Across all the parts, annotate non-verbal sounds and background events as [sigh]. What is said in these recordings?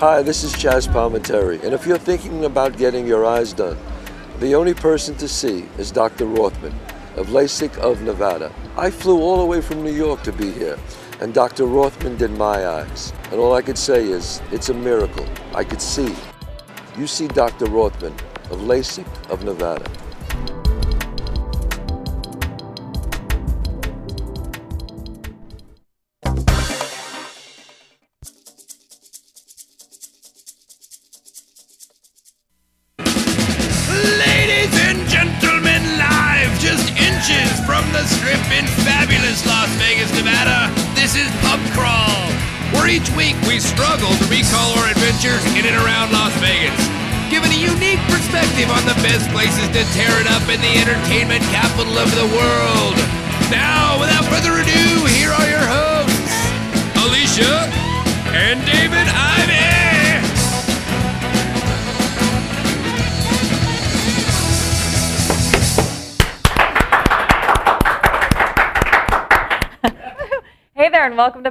Hi, this is Chazz Palminteri, and if you're thinking about getting your eyes done, the only person to see is Dr. Rothman of LASIK of Nevada. I flew all the way from New York to be here, and Dr. Rothman did my eyes. And all I could say is, it's a miracle. I could see. You see Dr. Rothman of LASIK of Nevada.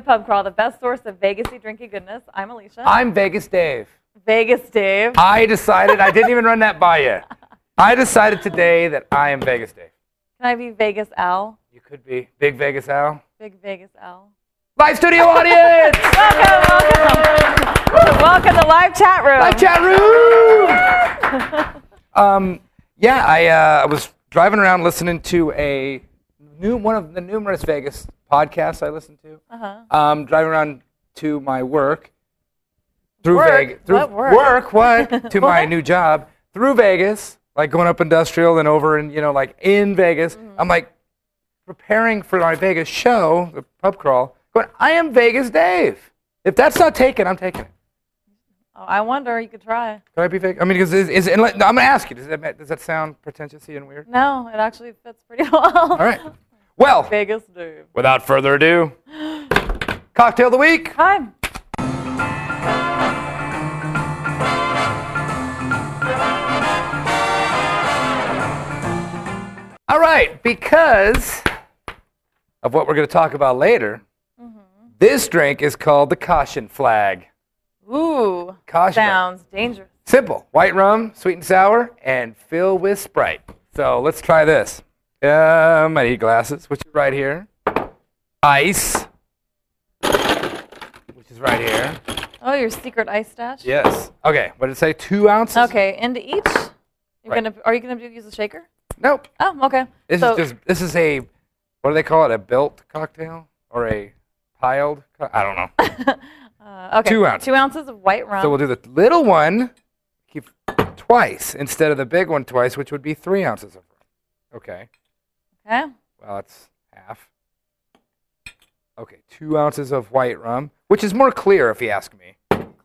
Pub Crawl, the best source of Vegasy drinky goodness. I'm Alicia. I'm Vegas Dave. Vegas Dave. I decided, I didn't even run that by you. I decided today that I am Vegas Dave. Can I be Vegas Al? You could be Big Vegas Al. Big Vegas Al. Live studio audience! [laughs] Welcome, welcome. welcome to live chat room. Live chat room! [laughs] um, yeah, I uh, was driving around listening to a new one of the numerous Vegas podcasts I listen to. Uh-huh. Um, driving around to my work through Work? Vegas. Through What work? work, what? [laughs] to my new job through Vegas, like going up industrial and over and you know like in Vegas. Mm-hmm. I'm like preparing for my Vegas show, the pub crawl. Going, I am Vegas Dave. If that's not taken, I'm taking it. Oh, I wonder, you could try. Could I be Vegas? I mean, because is, is I'm going to ask you. Does that does that sound pretentious and weird? No, it actually fits pretty [laughs] well. All right. Well, Vegas Dave. without further ado, [gasps] cocktail of the week. Hi. All right, because of what we're going to talk about later, Mm-hmm. this drink is called the caution flag. Ooh. Caution. Sounds dangerous. Simple. White rum, sweet and sour, and fill with Sprite. So let's try this. Um, I need glasses, which is right here. Ice, which is right here. Oh, your secret ice stash? Yes. Okay, what did it say? Two ounces? Okay, into each? You're Right. gonna are you gonna use a shaker? Nope. Oh, okay. This so, is just, this is a, what do they call it? A built cocktail? Or a piled? Co- I don't know. [laughs] uh, okay. two ounces. Two ounces of white rum. So we'll do the little one keep twice instead of the big one twice, which would be three ounces of rum. Okay. Okay. Well, it's half. Okay, two ounces of white rum, which is more clear if you ask me.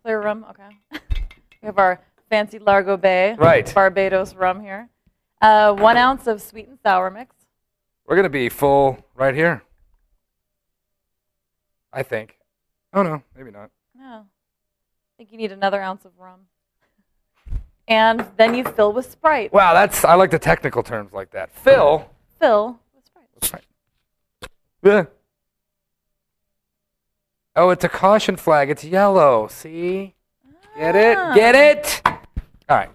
Clear rum, okay. [laughs] we have our fancy Largo Bay Right. Barbados rum here. Uh, one ounce of sweet and sour mix. We're gonna be full right here. I think. Oh no, maybe not. No. I think you need another ounce of rum. And then you fill with Sprite. Wow, that's I like the technical terms like that. Fill. Fill with Sprite. Yeah. Oh, it's a caution flag. It's yellow. See? Get it? Ah. Get it? All right.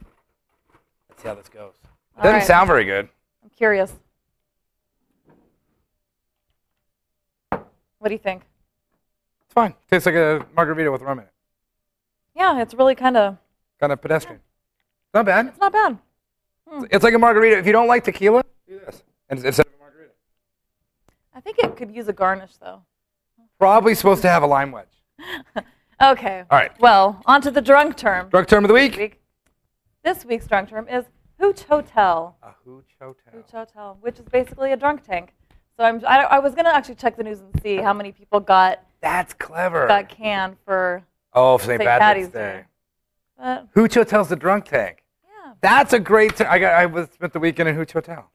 Let's see how this goes. All Doesn't right. sound very good. I'm curious. What do you think? It's fine. Tastes like a margarita with rum in it. Yeah, it's really kind of, Kind of pedestrian. Not bad. it's not bad. It's like a margarita. If you don't like tequila, do this And- instead of a margarita. I think it could use a garnish, though. Probably supposed to have a lime wedge. [laughs] Okay. All right. Well, on to the drunk term. Drunk term of the week. week. This week's drunk term is Hooch Hotel. A hooch hotel. Hooch Hotel, which is basically a drunk tank. So I'm, I, I was gonna actually check the news and see how many people got That's clever. got canned for oh, St. St. Patrick's Day. Day. But Hooch Hotel's the drunk tank. yeah, That's a great. T- I got. I was spent the weekend in Hooch Hotel.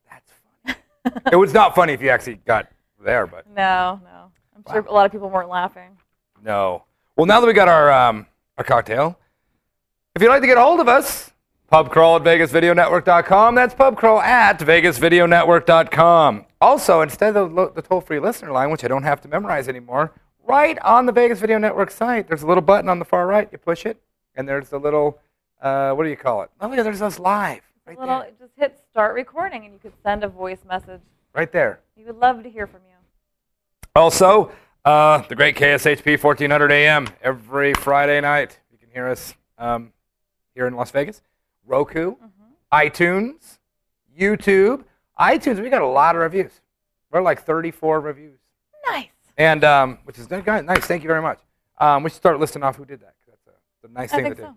That's funny. it was not funny if you actually got there, but no, no. I'm sure a lot of people weren't laughing. no. Well, now that we got our um, our cocktail, if you'd like to get a hold of us, pubcrawl at vegasvideonetwork.com. That's pubcrawl at vegasvideonetwork.com. Also, instead of the, the toll-free listener line, which I don't have to memorize anymore, right on the Vegas Video Network site, there's a little button on the far right. You push it, and there's the little, uh, what do you call it? Oh yeah, there's us live right Little, there, just hit start recording, and you could send a voice message. right there. We would love to hear from you. Also, uh, the great KSHP 1400 AM every Friday night. You can hear us um, here in Las Vegas. Roku, iTunes, YouTube, iTunes. We got a lot of reviews. We're like 34 reviews, Nice. and um, which is nice. Thank you very much. Um, we should start listing off who did that. That's a, a nice I thing to do. so.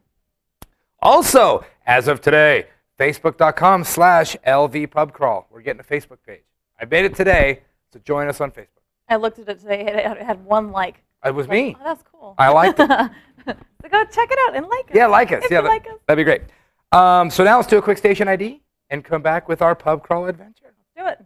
Also, as of today, facebook.com slash LV We're getting a Facebook page. I made it today, so join us on Facebook. I looked at it today. It had, one like. It was me. Oh, that's cool. I liked it. [laughs] so go check it out and like it. Yeah, like us. If yeah, that, like us, that'd be great. Um, so now let's do a quick station ID and come back with our pub crawl adventure. Let's do it.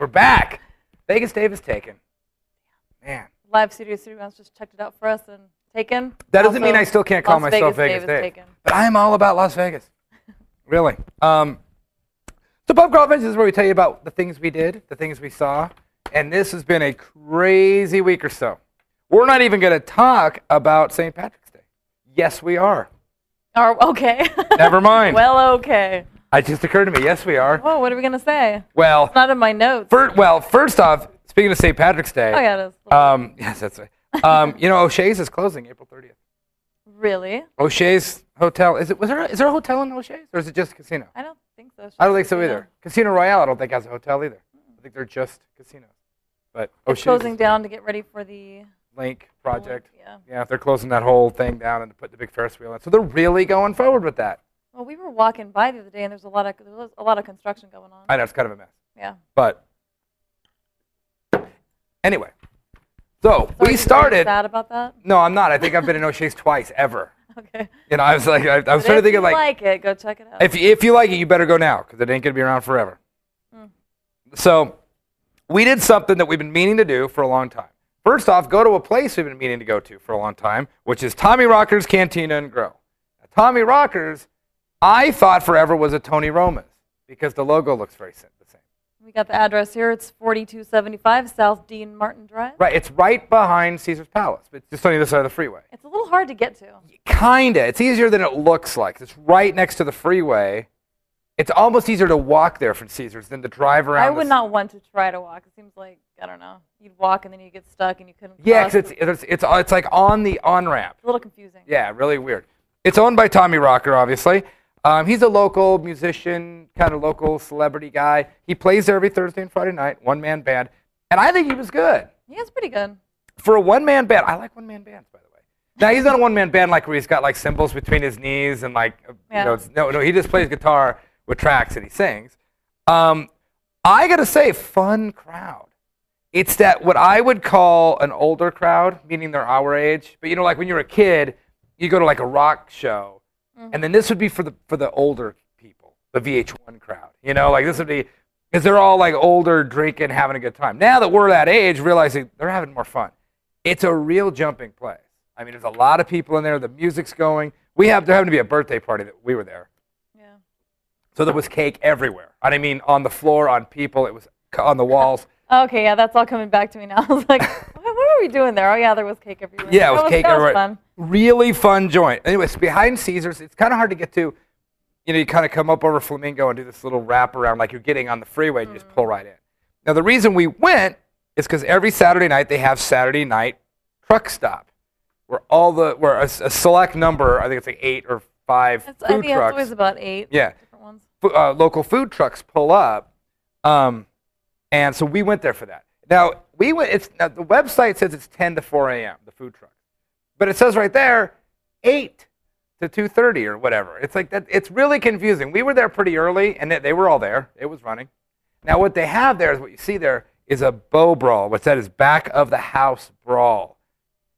We're back. Vegas Dave is taken. Man, Live Studio Studios just checked it out for us and taken. that doesn't mean I still can't call Las myself Vegas Vegas, Dave Dave. But I am all about Las Vegas. [laughs] really. Um, so Pub Crawl Adventures is where we tell you about the things we did, the things we saw, and this has been a crazy week or so. We're not even going to talk about St. Patrick's Day. Yes, we are. Or okay. Never [laughs] mind. well, okay. It just occurred to me. Yes, we are. Whoa, what are we gonna say? Well, It's not in my notes. fir- well, first off, speaking of St. Patrick's Day, oh yeah, it is. um, [laughs] yes, that's right. Um, you know, O'Shea's is closing April 30th. really? O'Shea's Hotel. Is it? Was there? Is there a hotel in O'Shea's, or is it just a casino? I don't think so. I don't think so either. Casino Royale, I don't think has a hotel either. I think they're just casinos. But O'Shea's closing down to get ready for the LINQ project. Yeah. Yeah, they're closing that whole thing down and put the big Ferris wheel in. So they're really going forward with that. Well, we were walking by the other day, and there's a lot of there was a lot of construction going on. I know it's kind of a mess, yeah. but anyway. So Sorry, we started. Sad about that? No, I'm not. I think I've been in O'Shea's twice ever. [laughs] Okay. You know, I was like, I, I was But trying to think of like, If you like it, go check it out. If, if you like it, you better go now because it ain't going to be around forever. Mm. So, we did something that we've been meaning to do for a long time. First off, go to a place we've been meaning to go to for a long time, which is Tommy Rocker's Cantina and Grill. Now, Tommy Rocker's, I thought forever was a Tony Roma's because the logo looks very same. we got the address here. It's 4275 South Dean Martin Drive. Right, it's right behind Caesar's Palace, but it's just on the other side of the freeway. It's a little hard to get to. Kinda. It's easier than it looks like. It's right next to the freeway. It's almost easier to walk there from Caesar's than to drive around. I would not want to try to walk. It seems like I don't know. You'd walk and then you get stuck and you couldn't. Yeah. 'cause it's, it's it's it's like on the on ramp. a little confusing. Yeah, really weird. It's owned by Tommy Rocker, obviously. Um, he's a local musician, kind of local celebrity guy. He plays there every Thursday and Friday night, one man band, and I think he was good Yeah, was pretty good. for a one man band. I like one man bands, by the way. Now he's not a one man band like where he's got like cymbals between his knees and like uh, Yeah. you know no no he just plays guitar with tracks and he sings. Um, I gotta say, fun crowd. It's that what I would call an older crowd, meaning they're our age. But you know, like when you're a kid, you go to like a rock show, Mm-hmm. and then this would be for the for the older people, the VH1 crowd. You know, like this would be because they're all like older, drinking, having a good time. Now that we're that age, realizing they're having more fun. It's a real jumping place. I mean, there's a lot of people in there. The music's going. We have there happened to be a birthday party that we were there. Yeah. So there was cake everywhere. I mean, on the floor, on people. It was on the walls. [laughs] Okay, yeah, that's all coming back to me now. [laughs] I was like, [laughs] what, what were we doing there? Oh yeah, there was cake everywhere. Yeah, it was that cake that everywhere. Was fun. Really fun joint. Anyways, behind Caesars, it's kind of hard to get to. You know, you kind of come up over Flamingo and do this little wrap around like you're getting on the freeway and you just pull right in. Now, the reason we went is because every Saturday night they have Saturday night truck stop where all the, where a select number, I think it's like eight or five It's, I food think it's trucks. always about eight. Yeah. Different ones. uh, local food trucks pull up, um, and so we went there for that. Now we went. It's now the website says it's 10 to 4 a.m. The food truck. But it says right there, eight to two thirty or whatever. It's like that. It's really confusing. We were there pretty early, and they, were all there. It was running. Now what they have there is what you see there is a bow brawl. What's that is back of the house brawl.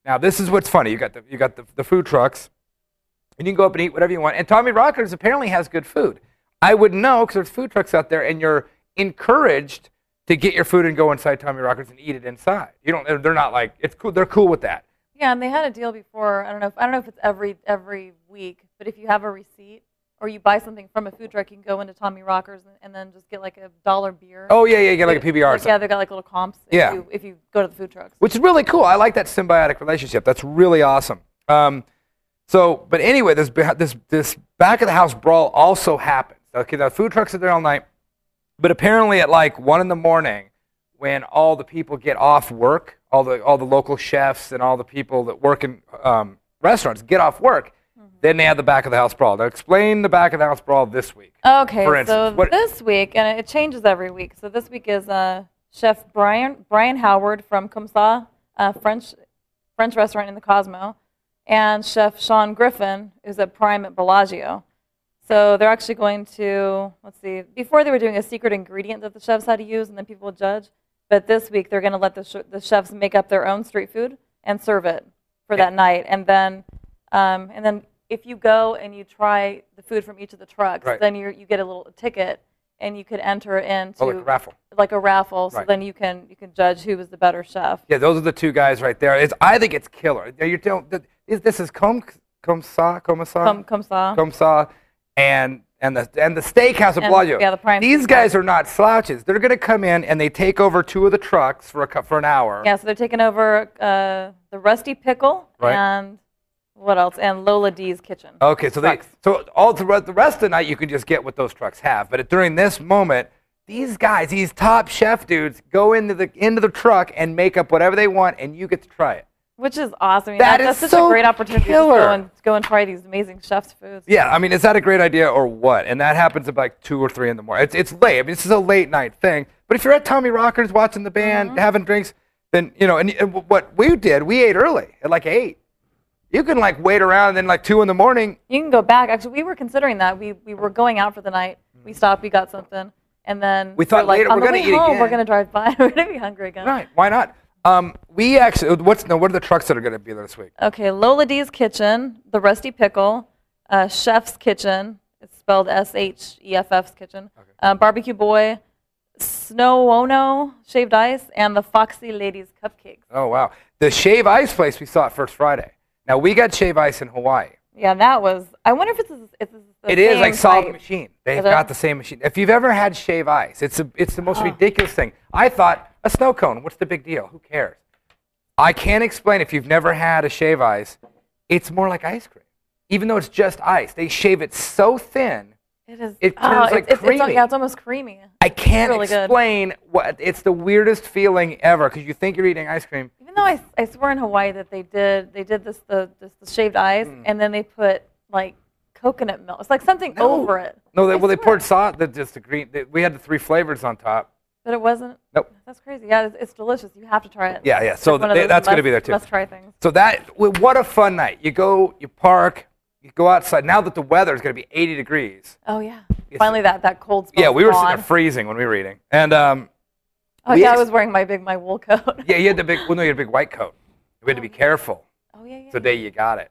Now this is what's funny. You got the you got the, the food trucks, and you can go up and eat whatever you want. And Tommy Rockers apparently has good food. I wouldn't know because there's food trucks out there, and you're encouraged to get your food and go inside Tommy Rockers and eat it inside. You don't. They're not like it's cool. They're cool with that. Yeah, and they had a deal before. I don't know. If, I don't know if it's every every week, but if you have a receipt or you buy something from a food truck, you can go into Tommy Rockers and, and then just get like a dollar beer. Oh yeah, yeah. You get like a PBR. or Like, something. yeah, they got like little comps. If Yeah. You, if you go to the food trucks. which is really cool. I like that symbiotic relationship. That's really awesome. Um, so, but anyway, this beh- this this back of the house brawl also happens. Okay, the food trucks are there all night, but apparently at like one in the morning, when all the people get off work, all the all the local chefs and all the people that work in um, restaurants get off work, then they have the back of the house brawl. Now, explain the back of the house brawl this week. Okay, instance, so what- this week, and it changes every week. So this week is uh, Chef Brian Brian Howard from Comme Ça, a French French restaurant in the Cosmo, and Chef Sean Griffin, is at Prime at Bellagio. So they're actually going to let's see. Before they were doing a secret ingredient that the chefs had to use, and then people would judge. But this week they're going to let the, sh- the chefs make up their own street food and serve it for that night, and then um, and then if you go and you try the food from each of the trucks, Right. then you you get a little ticket, and you could enter into Oh, like a raffle. like a raffle. So Right. then you can you can judge who was the better chef. Yeah, those are the two guys right there. It's, I think it's killer. You're telling, this, this is Com Comsa Comasa Come come saw. Comsa and and the and the steakhouse at Bellagio. yeah, the Prime These guys are not slouches. They're going to come in and they take over two of the trucks for a for an hour. Yeah, so they're taking over uh, the Rusty Pickle Right. and what else? And Lola D's Kitchen. Okay, so they so all throughout the rest of the night you can just get what those trucks have. But during this moment, these guys, these top chef dudes, go into the into the truck and make up whatever they want, and you get to try it. Which is awesome. I mean, That that- is that's so such a great opportunity killer. to go and go and try these amazing chefs' foods. Yeah, I mean, is that a great idea or what? And that happens at like two or three in the morning. It's, it's late. I mean, this is a late night thing. But if you're at Tommy Rockers watching the band, Mm-hmm. having drinks, then you know. And, and what we did, we ate early at like eight. You can like wait around, and then like two in the morning. You can go back. Actually, we were considering that. We we were going out for the night. We stopped. We got something, and then We thought we're like, later on we're the gonna way eat home, We're gonna drive by. [laughs] we're gonna be hungry again. Right? Why not? Um, we actually. What's no? What are the trucks that are going to be there this week? Okay, Lola D's Kitchen, the Rusty Pickle, uh, Chef's Kitchen. It's spelled S H E F F's Kitchen. Uh, Barbecue Boy, Snow Ono Shaved Ice, and the Foxy Ladies Cupcakes. Oh wow, the Shave Ice place we saw it first Friday. Now we got Shave Ice in Hawaii. Yeah, that was. I wonder if it's if it's the It is like solid machine. They've Is got the same machine. If you've ever had shave ice, it's a, it's the most ridiculous thing. I thought a snow cone. What's the big deal? Who cares? I can't explain if you've never had a shave ice. It's more like ice cream, even though it's just ice. They shave it so thin. It is. It oh, turns it's, like it's, it's, creamy. yeah, it's almost creamy. I can't really good. explain what. It's the weirdest feeling ever because you think you're eating ice cream. Even though I, I swear in Hawaii that they did they did this the this the shaved ice Mm. and then they put like coconut milk. It's like something over it. No, they, I well they poured salt. The, just the green. The, we had the three flavors on top. But it wasn't. Nope. That's crazy. Yeah, it's, it's delicious. You have to try it. Yeah, yeah. So th- that's gonna be there, too. Must try things. So that what a fun night. You go, you park, you go outside. Now that the weather is going to be 80 degrees. Oh yeah. Finally, that that cold. Yeah, we were sitting there freezing when we were eating. And um, Oh yeah, I was wearing my big my wool coat. yeah, you had the big. Well, no, you had a big white coat. We had to be careful oh yeah, yeah. the day you got it.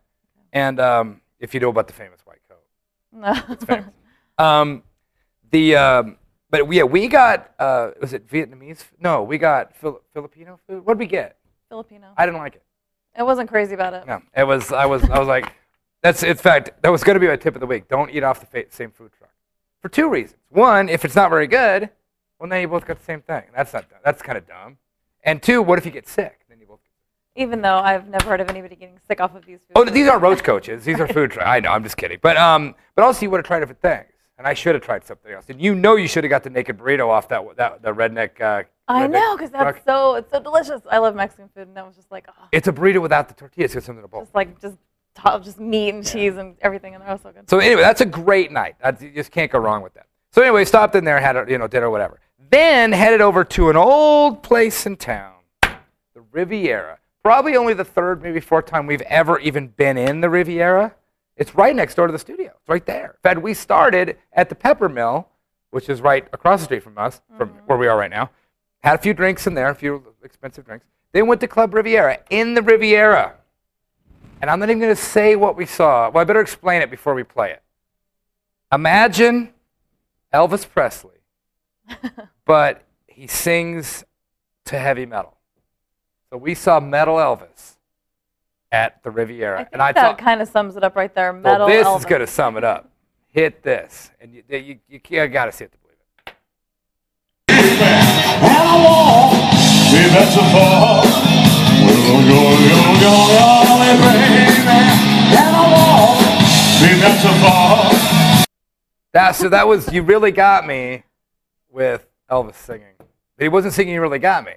And um, if you know about the famous white coat, No. [laughs] it's famous. um, the um, but yeah, we got uh, was it Vietnamese? No, we got Fili- Filipino food. What did we get? Filipino. I didn't like it. I wasn't crazy about it. No, it was. I was. I was like, that's. In fact, that was going to be my tip of the week. Don't eat off the fa- same food truck, for two reasons. One, if it's not very good, well, then you both got the same thing. That's not. That's kind of dumb. And two, what if you get sick? Then you both. Even though I've never heard of anybody getting sick off of these foods. Oh, these aren't roach coaches. These are food [laughs] trucks. I know. I'm just kidding. But um, but also you would have tried different things, and I should have tried something else. And you know, you should have got the naked burrito off that that the redneck. Uh, I redneck know, because that's truck. so it's so delicious. I love Mexican food, and that was just like, oh, It's a burrito without the tortillas. It's something to bowl. just like just top, just meat and cheese and everything, and they're all so good. So anyway, that's a great night. That's, you just can't go wrong with that. So anyway, stopped in there, had a you know dinner, whatever. Then headed over to an old place in town, the Riviera. probably only the third, maybe fourth time we've ever even been in the Riviera. It's right next door to the studio. It's right there. In fact, we started at the Pepper Mill, which is right across the street from us, from mm-hmm. where we are right now. Had a few drinks in there, a few expensive drinks. Then went to Club Riviera in the Riviera. And I'm not even going to say what we saw. Well, I better explain it before we play it. Imagine Elvis Presley, [laughs] but he sings to heavy metal. So we saw Metal Elvis at the Riviera. I think and I that thought, kind of sums it up right there. well, this Elvis. is going to sum it up. Hit this. And you, you, you, you got to see it to believe it. And I won't be better for We'll go, go, go, go, baby And I won't be better for That, so that was, you really got me with Elvis singing. He wasn't singing, you really got me.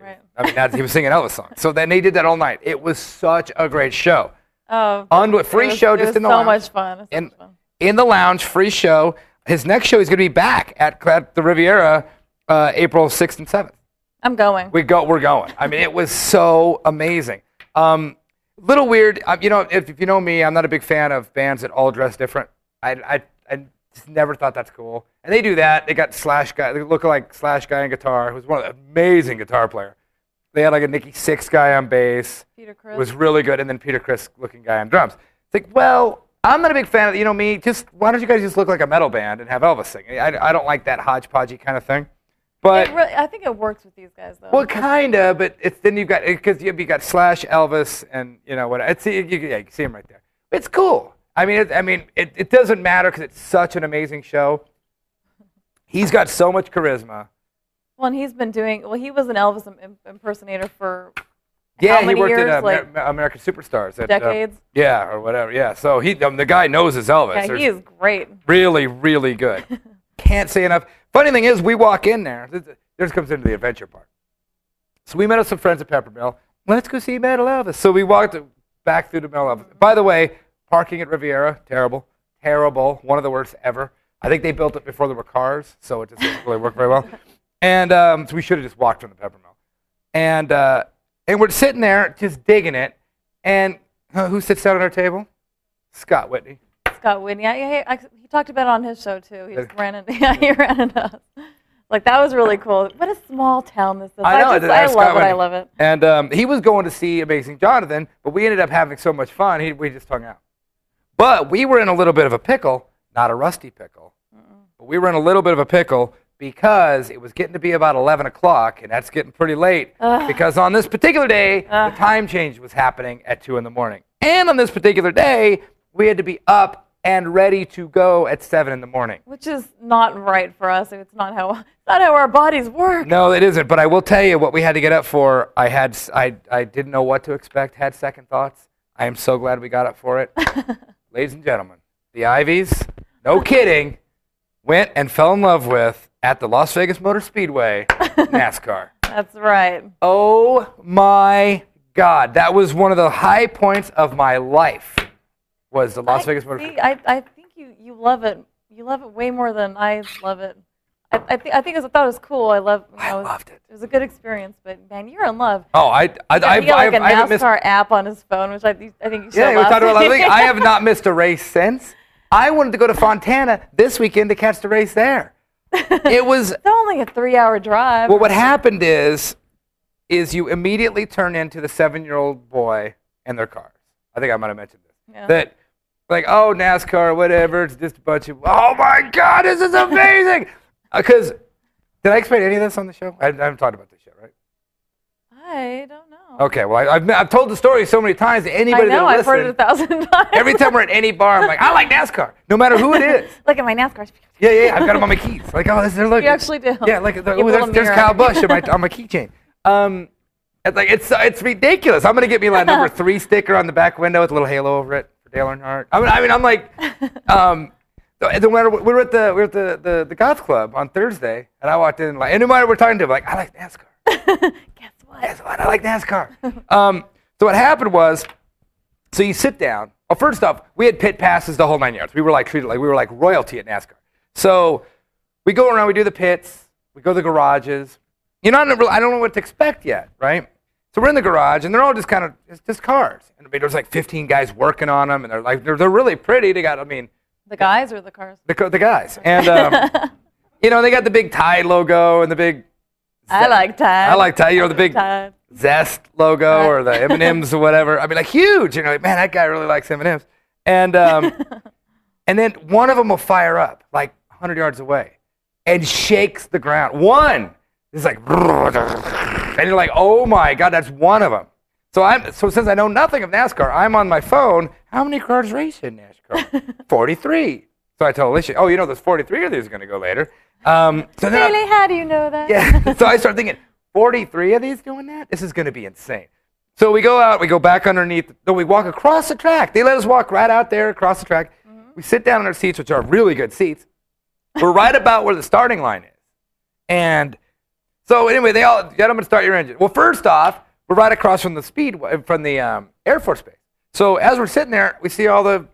Right. I mean, that's, he was singing Elvis songs. So then they did that all night. It was such a great show. Oh, On free was, show just in the so lounge. much fun. It was so in, much fun. in the lounge, free show. His next show, he's going to be back at, at the Riviera uh, April 6th and 7th. I'm going. We go, we're going. I mean, it was so amazing. Um, little weird, um, you know. If, if you know me, I'm not a big fan of bands that all dress different. I, I just never thought that's cool. And they do that. They got Slash guy, they look like Slash guy on guitar, who's one of the amazing guitar player. They had like a Nikki Sixx guy on bass, Peter Criss. was really good, and then Peter Criss looking guy on drums. It's like, well, I'm not a big fan of you know me. Just why don't you guys just look like a metal band and have Elvis sing? I, I don't like that hodgepodgey kind of thing. But really, I think it works with these guys though. well, kinda, but it's then you've got because you have got Slash, Elvis, and you know what? It's you, you, yeah, you can see him right there. It's cool. I mean, it, I mean, it, it doesn't matter because it's such an amazing show. He's got so much charisma. well, and he's been doing. Well, he was an Elvis im- impersonator for Yeah, he worked years? at uh, Like, American Superstars. At, uh, decades? yeah, or whatever. Yeah, so he um, the guy knows his Elvis. yeah, There's- he is great. really, really good. [laughs] Can't say enough. Funny thing is, we walk in there. This, comes into the adventure part. So we met up some friends at Peppermill. Let's go see Metal Elvis. So we walked back through to Metal Elvis. By the way, parking at Riviera, terrible, terrible. One of the worst ever. I think they built it before there were cars, so it just didn't really work very well. [laughs] And um, so we should have just walked from the Peppermill. And uh, and we're sitting there just digging it. And uh, who sits down at our table? Scott Whitney. Scott Whitney. Yeah, yeah, he, he talked about it on his show too. He just [laughs] ran into. [laughs] Yeah, he ran into us. Like that was really cool. What a small town this is. I know. just, that- I love Scott it. I love it. And um, he was going to see Amazing Jonathan, but we ended up having so much fun, he, we just hung out. But we were in a little bit of a pickle, not a rusty pickle, but we were in a little bit of a pickle because it was getting to be about 11 o'clock, and that's getting pretty late. Because on this particular day, the time change was happening at 2 in the morning. And on this particular day, we had to be up and ready to go at 7 in the morning. Which is not right for us. It's not how not how our bodies work. No, it isn't. But I will tell you what we had to get up for. I had I I didn't know what to expect. Had second thoughts. I am so glad we got up for it, [laughs] ladies and gentlemen. The Ivies, no [laughs] kidding, went and fell in love with at the Las Vegas Motor Speedway [laughs] NASCAR. That's right. Oh my God, that was one of the high points of my life. Was the Las I, Vegas Motor? see, I, I think you, you love it. You love it way more than I love it. I, I, th- I think it was, I thought it was cool. I love. You I loved it. It was a good experience, but man, you're in love. Oh, I I I, he I, like a haven't missed NASCAR app on his phone, which I, think- I think you showed Yeah, we talked about last week. I have [laughs] not missed a race since. I wanted to go to Fontana this weekend to catch the race there. It was [laughs] It's only a three-hour drive. well. What happened is, is you immediately turn into the seven-year-old boy and their cars. I think I might have mentioned this. Yeah. That like, oh NASCAR, whatever. It's just a bunch of. Oh my God, this is amazing. Because did I explain any of this on the show? I, I haven't talked about this yet, right? I don't know. Okay, well I, I've I've told the story so many times that I anybody know. that I've heard it a thousand [laughs] times. every time we're at any bar, I'm like, I like NASCAR, no matter who it is. [laughs] Look at my NASCAR. Yeah, yeah, yeah, I've got them on my keys. Like, oh, this, they're looking. You actually do. Yeah, like, oh, have a there's, there's. Kyle Busch on my, [laughs] on my keychain. Um, it's like it's it's ridiculous. I'm gonna get me like number three sticker on the back window with a little halo over it for Dale Earnhardt. I mean, I mean, I'm like, um, the- the- we were at the we were at the, the the golf club on Thursday, and I walked in like, and no matter we're talking to, I'm like, I like NASCAR. [laughs] Guess what? Guess what? I like NASCAR. um, so what happened was, so you sit down. Well, first off, we had pit passes the whole nine yards. We were like treated like we were like royalty at NASCAR. So we go around, we do the pits, we go to the garages. You know, I don't know- I don't know what to expect yet, right? So we're in the garage, and they're all just kind of it's just cars. And there's like 15 guys working on them, and they're like they're, they're really pretty. They got, I mean, The guys or the cars? the the guys, and um, [laughs] you know they got the big Tide logo and the big I like Tide. I like Tide, you know, the big Tide. Zest logo or the M and M's or whatever. I mean, like huge. You know, like, man, that guy really likes M and M's. And um, [laughs] and then one of them will fire up like 100 yards away and shakes the ground. One is like, [laughs] and you're like, oh my god, that's one of them. So I'm so since I know nothing of NASCAR, I'm on my phone. How many cars race in NASCAR? [laughs] 43. So I told Alicia, oh, you know, there's 43 of these going to go later. Um, so then I- Really? How do you know that? yeah. [laughs] so I start thinking, 43 of these doing that? This is going to be insane. So we go out, we go back underneath, then we walk across the track. They let us walk right out there across the track. We sit down in our seats, which are really good seats. We're right about where the starting line is. And so anyway, they all, gentlemen, start your engine. Well, first off, we're right across from the speed, from the um, Air Force Base. So as we're sitting there, we see all the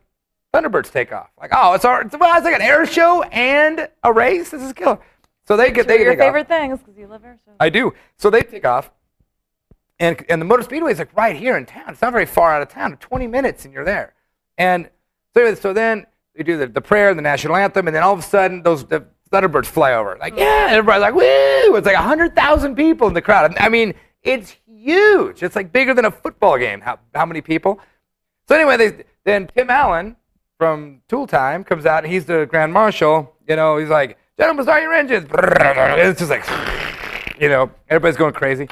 Thunderbirds take off. Like, oh, it's our, it's, well, it's like an air show and a race. This is killer. So they get, they your take off. favorite things because you live here. So. I do. So they take off, and and the Motor Speedway is like right here in town. It's not very far out of town. 20 minutes and you're there. And so anyway, so then they do the, the prayer, the national anthem, and then all of a sudden those the Thunderbirds fly over. Like yeah, and everybody's like woo! It's like 100,000 people in the crowd. I mean, it's huge. It's like bigger than a football game. How how many people? So anyway, they, then Tim Allen from Tool Time comes out, and he's the Grand Marshal. You know, he's like, "Gentlemen, start your engines." It's just like, you know, everybody's going crazy.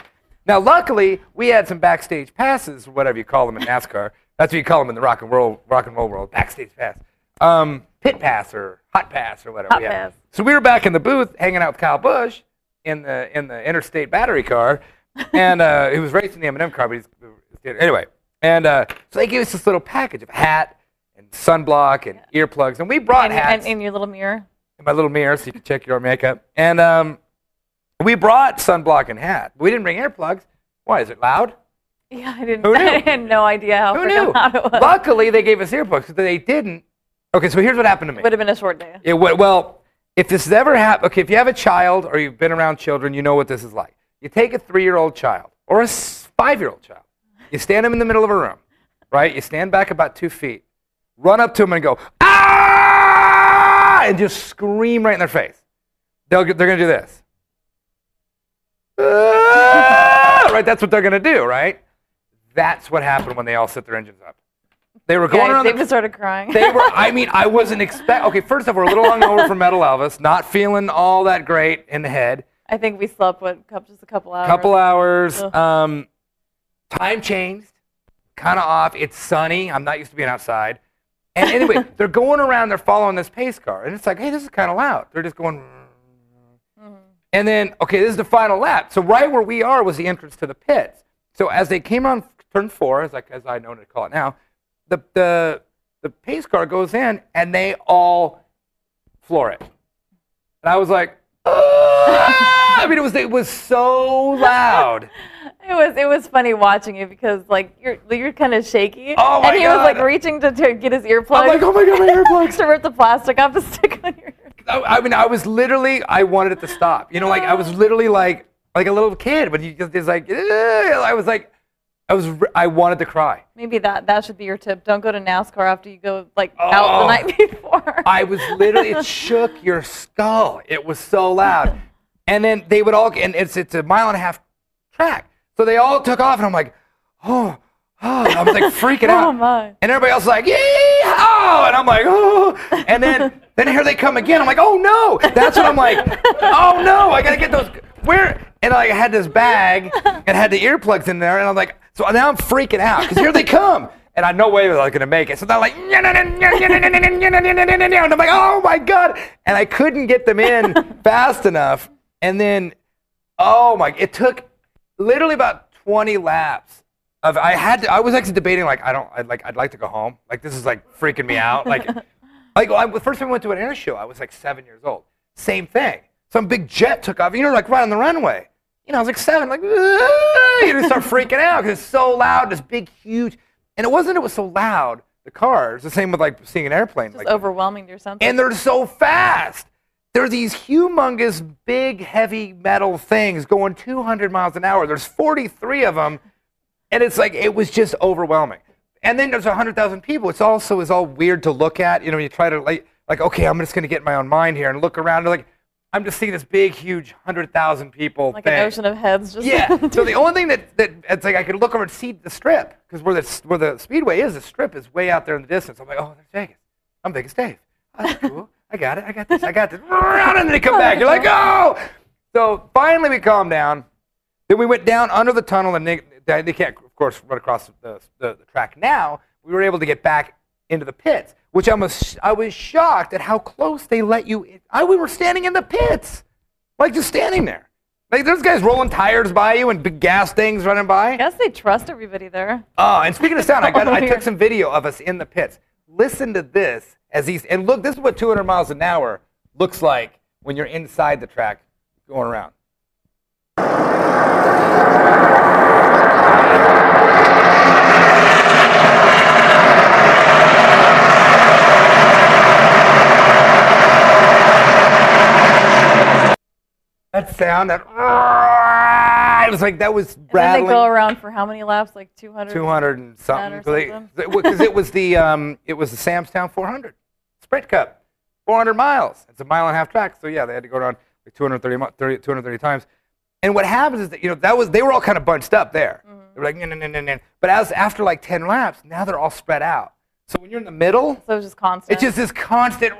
Now, luckily, we had some backstage passes, whatever you call them in NASCAR. That's what you call them in the rock and roll rock and roll world, backstage pass, um, pit pass or hot pass or whatever. Hot pass. So we were back in the booth hanging out with Kyle Busch in the in the interstate battery car, and uh, he was racing the M&M car. But he's, anyway, and uh, so they gave us this little package of hat and sunblock and earplugs, and we brought And, hats and in your little mirror. in my little mirror so you can check your makeup. And um, we brought sunblock and hat. We didn't bring earplugs. Why is it loud? Yeah, I didn't. Who [laughs] knew? I had no idea how Who knew? loud it was. Luckily, they gave us earplugs. But they didn't. Okay, so here's what happened to me. It Would have been a short day. It would, well, if this has ever happened, okay, if you have a child or you've been around children, you know what this is like. You take a three-year-old child or a five-year-old child, you stand them in the middle of a room, right? You stand back about two feet, run up to them and go ah, and just scream right in their face. They'll, get- they're going to do this. Ah! right, that's what they're going to do, right? That's what happened when they all set their engines up. They were going Yeah, around. the- David started crying. they were. I mean, I wasn't expect. Okay, first off, we're a little hungover from Metal Elvis, not feeling all that great in the head. I think we slept what, just a couple hours. Couple hours. Ugh. Um, time changed, kind of off. It's sunny. I'm not used to being outside. And anyway, [laughs] they're going around. They're following this pace car, and it's like, hey, this is kind of loud. They're just going. And then, okay, this is the final lap. So right where we are was the entrance to the pits. So as they came on turn four, as like as I know to call it now, the the the pace car goes in and they all floor it. And I was like, "Ah!" [laughs] I mean, it was it was so loud. [laughs] It was it was funny watching you because like you're you're kind of shaky. Oh my and he was like reaching to, to get his earplugs. I'm like, oh my god, my [laughs] earplugs. to rip the plastic off the stick on your. I, I mean, I was literally, I wanted it to stop. You know, like I was [laughs] literally like like a little kid, but you just it's like, "Ugh." I was like, I was, I wanted to cry. Maybe that that should be your tip. Don't go to NASCAR after you go like out Oh. the night before. I was literally, it shook your skull. It was so loud. And then they would all, and it's it's a mile and a half track, so they all took off, and I'm like, oh, oh, I was like freaking out. Oh, my. And everybody else is like, yeah, oh, and I'm like, oh, and then then here they come again. I'm like, oh no, that's what I'm like, oh no, I gotta get those. Where? And I had this bag and had the earplugs in there, and I'm like, so now I'm freaking out because here they come. And I no way I was gonna make it. So they're like, and I'm like, oh my god! And I couldn't get them in fast enough. And then, oh my! It took literally about 20 laps of I had to, I was actually debating like I don't I'd like I'd like to go home like this is like freaking me out like [laughs] like I, the first time I went to an air show I was like seven years old same thing some big jet took off you know like right on the runway you know I was like seven like you just start [laughs] freaking out because it's so loud this big huge and it wasn't it was so loud the cars the same with like seeing an airplane Just like overwhelming or something. and they're so fast. They're these humongous, big, heavy metal things going 200 miles an hour. There's 43 of them and it's like it was just overwhelming. And then there's hundred thousand people. It's also is all weird to look at. You know, you try to like like okay, I'm just gonna get in my own mind here and look around. Like I'm just seeing this big, huge hundred thousand people Like thing. an ocean of heads. Just Yeah. [laughs] so the only thing that, that it's like I could look over and see the strip because where the where the speedway is, the strip is way out there in the distance. I'm like, oh, there's Vegas. I'm Vegas Dave. Oh, that's cool. I got it. I got this. I got this. And then they come back. You're like, oh. So finally we calmed down. Then we went down under the tunnel and they, they can't, of course, run across the, the, the track now. We were able to get back into the pits, which I was I was shocked at how close they let you. In. I we were standing in the pits, like just standing there. Like there's guys rolling tires by you and big gas things running by. I guess they trust everybody there. Oh, and speaking of sound, I got I [laughs] took some video of us in the pits. Listen to this as these and look, this is what 200 miles an hour looks like when you're inside the track going around. That sound, that it was like that was rattling. And they go around for how many laps? Like 200? 200 and something. something. Because it was the um, it was the Samstown 400 Sprint Cup, 400 miles. It's a mile and a half track, so yeah, they had to go around like 230, 30, 230 times. And what happens is that you know that was they were all kind of bunched up there. Mm-hmm. They were like no no no no no. But as after like 10 laps, now they're all spread out. So when you're in the middle, So it's just constant. it's just this constant.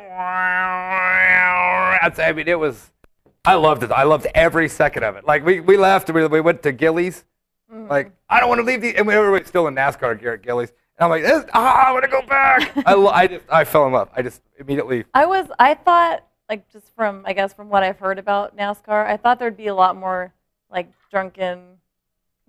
I mean, it was. I loved it. I loved every second of it. Like we, we left, we, we went to Gilley's. Mm-hmm. Like I don't want to leave the. And we everybody's still in NASCAR gear at Gilley's. And I'm like, this, ah, I want to go back. I, I just I fell in love. I just immediately. I was. I thought, like, just from I guess from what I've heard about NASCAR, I thought there'd be a lot more like drunken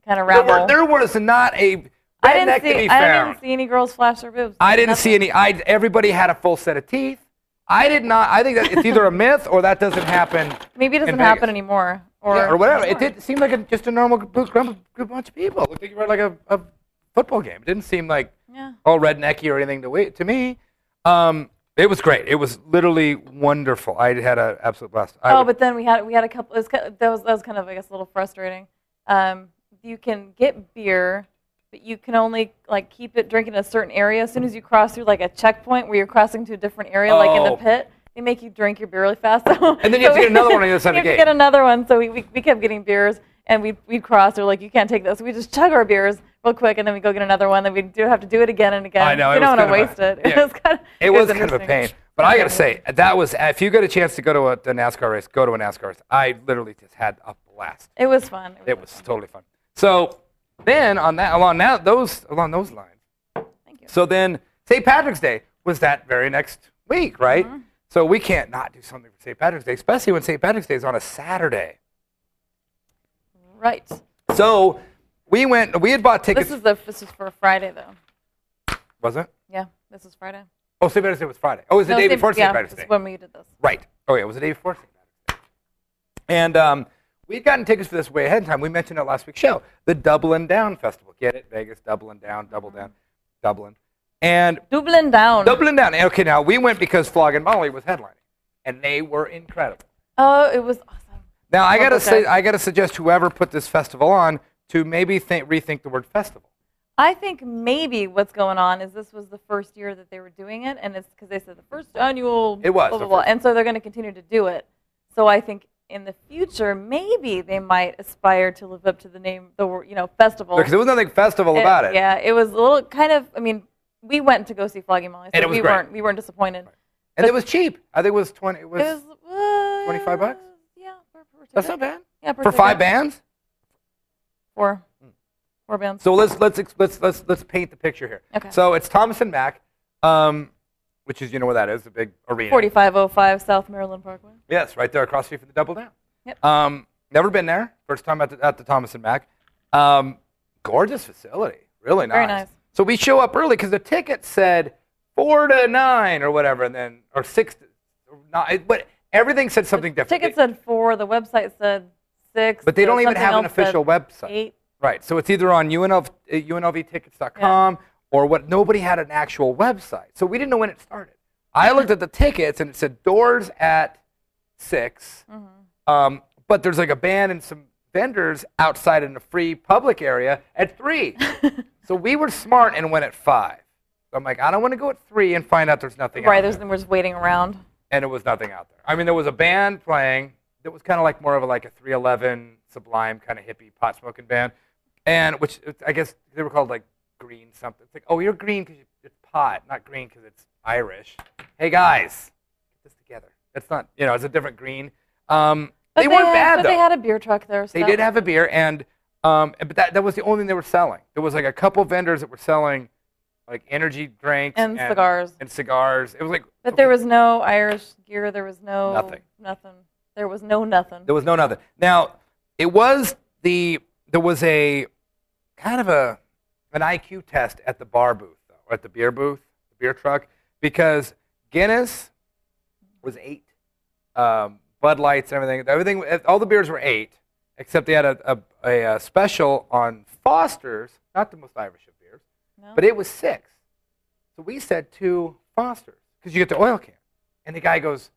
kind of There, were, there was not a I redneck didn't to see. be I didn't see any girls flash their boobs. I didn't see any. I everybody had a full set of teeth. I did not. I think that it's either a [laughs] myth or that doesn't happen. Maybe it doesn't happen anymore, or yeah, or whatever. It did seem like a, just a normal group, group, group bunch of people. It looked like you were like a, a football game. It didn't seem like Yeah. all rednecky or anything to wait to me. Um, it was great. It was literally wonderful. I had an absolute blast. I Oh, would- but then we had we had a couple. It was, that was that was kind of I guess a little frustrating. Um, you can get beer, but you can only like keep it drinking in a certain area. As soon as you cross through like a checkpoint where you're crossing to a different area, like in Oh. the pit, they make you drink your beer really fast. [laughs] So, And then you have to get another one on the other side of [laughs] you the have to get another one. So we, we, we kept getting beers, and we we'd cross. They're like, you can't take this. We just chug our beers real quick, and then we go get another one. Then we do have to do it again and again. I know, We don't want to of a- waste it. [laughs] yeah. It was kind of. it was kind of a pain. But I got to say, that was if you get a chance to go to a, a NASCAR race, go to a NASCAR race. I literally just had a blast. It was fun. It was totally fun. So then on that along that those along those lines. Thank you. So then St. Patrick's Day was that very next week, right? Mm-hmm. So we can't not do something for St. Patrick's Day, especially when St. Patrick's Day is on a Saturday. Right. So we went. We had bought tickets. This is the this is for Friday though. was it? Yeah, this is Friday. Oh, St. Patrick's Day was Friday. Oh, it was the day St. before St. yeah, Patrick's Day. is when we did this. Right. Oh, yeah, it was the day before St. Patrick's Day. And um, we'd gotten tickets for this way ahead of time. We mentioned it last week's show. The Dublin Down Festival. Get it? Vegas, Dublin Down, Double Down, Dublin. And Dublin down. Dublin Down. Okay, now we went because Flogging Molly was headlining, and they were incredible. Oh, it was awesome. Now I gotta okay. say, I gotta suggest whoever put this festival on to maybe think, rethink the word festival. I think maybe what's going on is this was the first year that they were doing it, and it's because they said the first annual. It was blah, blah, blah, and so they're going to continue to do it. So I think in the future, maybe they might aspire to live up to the name, the you know, festival. Because there was nothing festival about it. Yeah, it was a little kind of. I mean, we went to go see Flogging Molly, so And it was we great. weren't we weren't disappointed. And it was cheap. I think it was twenty. It was. It was uh, 25 bucks? Yeah, per, per that's not bad Yeah, per for five bands. Four. Four bands. So let's let's let's let's let's paint the picture here. Okay. So it's Thomas and Mack, um, which is you know where that is, the big arena. 4505 South Maryland Parkway. Yes, right there across the street from the Double Down. Yep. Um, never been there. First time at the, at the Thomas and Mack. Um, gorgeous facility, really nice. Very nice. So we show up early because the ticket said four to nine or whatever, and then or six, to, or nine, but everything said something different. The ticket said four. The website said six. But they don't even have an official website. Eight. Right. So it's either on UNLV, UNLVtickets.com or what. Nobody had an actual website, so we didn't know when it started. I looked at the tickets and it said doors at 6 Mm-hmm. Um, but there's like a band and some vendors outside in a free public area at three. [laughs] so we were smart and went at five. So I'm like, I don't want to go at three and find out there's nothing Right, out there's there. just waiting around. And it was nothing out there. I mean, there was a band playing that was kind of like more of a, like a 311 Sublime kind of hippie pot smoking band, and which I guess they were called like green something. It's like, oh, you're green because it's pot, not green because it's Irish. Hey guys, get this together. It's not, you know, it's a different green. Um, But they, weren't had, bad but though. they had a beer truck there. So They did have a beer, and um, but that, that was the only thing they were selling. There was like a couple vendors that were selling like energy drinks And cigars. And cigars. It was like, But there was no Irish gear. There was no Nothing. Nothing. There was no nothing. there was no nothing. Now it was the there was a kind of a an IQ test at the bar booth though, or at the beer booth, the beer truck, because Guinness was eight, um, Bud Lights and everything. Everything, all the beers were eight, except they had a, a, a, special on Foster's, not the most Irish of beers, No? but it was six. So we said two Fosters because you get the oil can, and the guy goes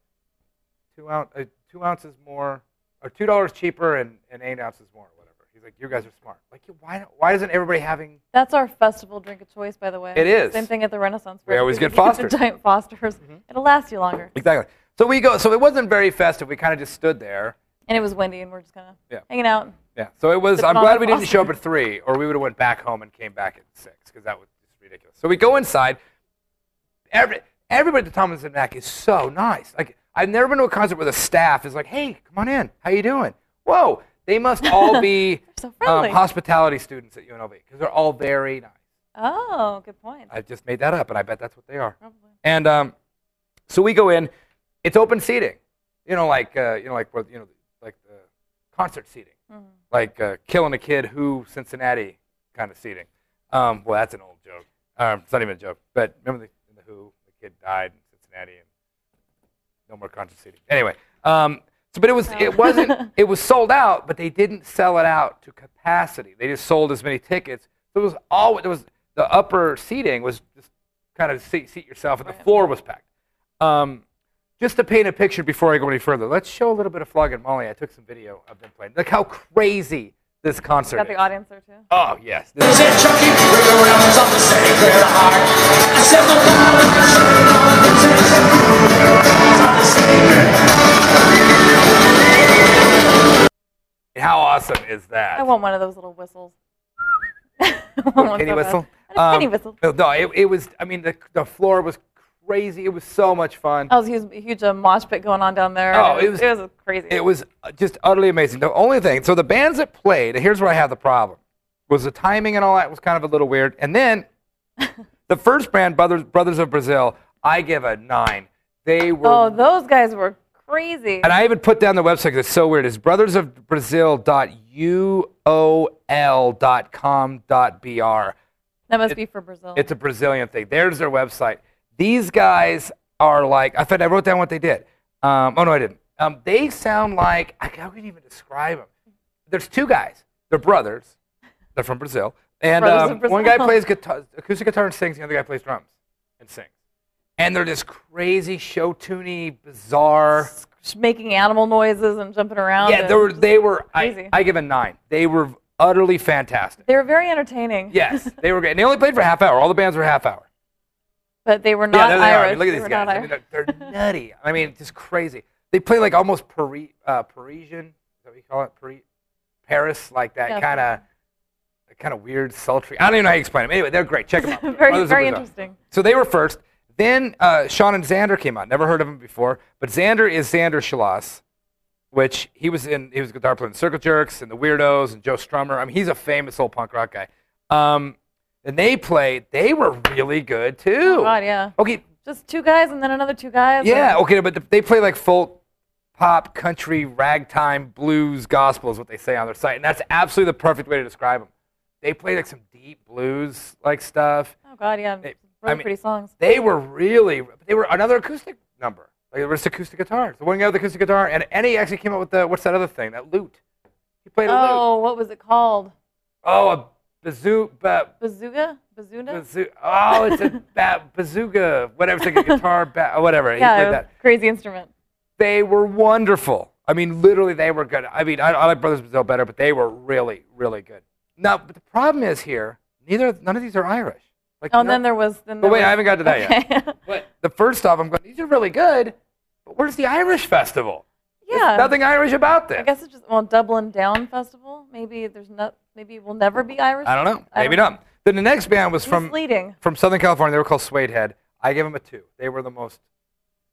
two ounce, uh, two ounces more, or two dollars cheaper and, and eight ounces more, or whatever. He's like, you guys are smart. Like, why why isn't everybody having? That's our festival drink of choice, by the way. It is. Same thing at the Renaissance. We Fair. always You get Foster's. Giant Fosters. Mm-hmm. It'll last you longer. Exactly. So we go. So it wasn't very festive. We kind of just stood there. And it was windy, and we're just kind of Yeah. hanging out. Yeah. So it was. I'm glad we didn't show up at three, or we would have went back home and came back at six, because that was just ridiculous. So we go inside. Every everybody at the Thomas and Mack is so nice. Like I've never been to a concert where the staff is like, "Hey, come on in. How you doing?" Whoa. They must all be [laughs] so um, hospitality students at UNLV because they're all very nice. Oh, good point. I just made that up, and I bet that's what they are. Probably. And um, so we go in. It's open seating. You know, like uh, you know, like you know, like the concert seating, Mhm. like uh, killing a kid who Cincinnati kind of seating. Um, well, that's an old joke. Um, it's not even a joke. But remember the, the Who, the kid died in Cincinnati, and no more concert seating. Anyway, um, so but it was it wasn't [laughs] it was sold out, but they didn't sell it out to capacity. They just sold as many tickets. So it was all there was the upper seating was just kind of seat, seat yourself, and the floor was packed. Um, just to paint a picture before I go any further, let's show a little bit of Flogging Molly. I took some video of them playing. Look how crazy this concert Got is. the audience there too. Oh yes, This is- Said Chucky, bring the realms of the heart. I said the power of the how awesome is that? I want one of those little whistles. [laughs] I want one penny so whistle. A penny Um, whistle. No, it, it was. I mean, the the floor was crazy. It was so much fun. That was a huge, huge uh, mosh pit going on down there. Oh, it was- it was crazy. It was uh, just utterly amazing. The only thing, so the bands that played, here's where I have the problem, was the timing and all that was kind of a little weird. And then [laughs] the first band, Brothers, Brothers of Brazil, I give a nine. They were, oh, those guys were crazy. and I even put down the website because it's so weird. It's brothersofbrazil.uol.com.br. that must be for Brazil. It's a Brazilian thing. There's their website. These guys are like, I fact, I wrote down what they did. Um, oh, no, I didn't. Um, they sound like, I how can you even describe them? There's two guys. They're brothers. They're from Brazil. And um, of one guy plays [laughs] guitar, acoustic guitar and sings. The other guy plays drums and sings. And they're this crazy, show tuney, bizarre. Just making animal noises and jumping around. Yeah, they were. They were. I. I give a nine. They were utterly fantastic. They were very entertaining. Yes, [laughs] they were great. And they only played for half hour. All the bands were half hour. but they were not there they are. I Irish. mean, look at these guys. I mean, they're, they're [laughs] nutty. I mean, just crazy. They play like almost Pari- uh, Parisian. Is that what you call it? Pari- Paris, like that kind of, kind of weird, sultry. I don't even know how you explain them. Anyway, they're great. Check them [laughs] out. very, very interesting. So they were first. Then uh, Sean and Zander came out. Never heard of him before, but Zander is Zander Schloss, which he was in. He was a guitar player in Circle Jerks and the Weirdos and Joe Strummer. I mean, he's a famous old punk rock guy. Um, and they played. They were really good too. Oh, God, yeah. Okay, Just two guys and then another two guys. yeah, and- okay, but they play like folk, pop, country, ragtime, blues, gospel is what they say on their site, and that's absolutely the perfect way to describe them. They play like some deep blues like stuff. Oh, God, yeah. They- really I mean- pretty songs. They were really, they were another acoustic number. Like there was acoustic guitar. The one guy with the acoustic guitar, and he actually came up with the what's that other thing? That lute. He played a lute. Oh, what was it called? Oh, a bazoo, ba, Bazooka? Bazooka? bazoo. Oh, it's a [laughs] ba, bazooka. Whatever, it's like a guitar, ba, whatever. He yeah, played that. crazy instrument. They were wonderful. I mean, literally, they were good. I mean, I, I like Brothers Brazil better, but they were really, really good. Now, but the problem is here, neither, none of these are Irish. Like, Oh, no- and then there was. Then But wait, was, I haven't got to that yet. [laughs] But the first off, I'm going, these are really good, but where's the Irish festival? There's yeah. nothing Irish about this. I guess it's just well, Dublin Down Festival. Maybe there's not. Maybe it will never be Irish. I don't know. I Maybe don't not. Then the next band was from Misleading. from Southern California. They were called Suede Head. I gave them a two. They were the most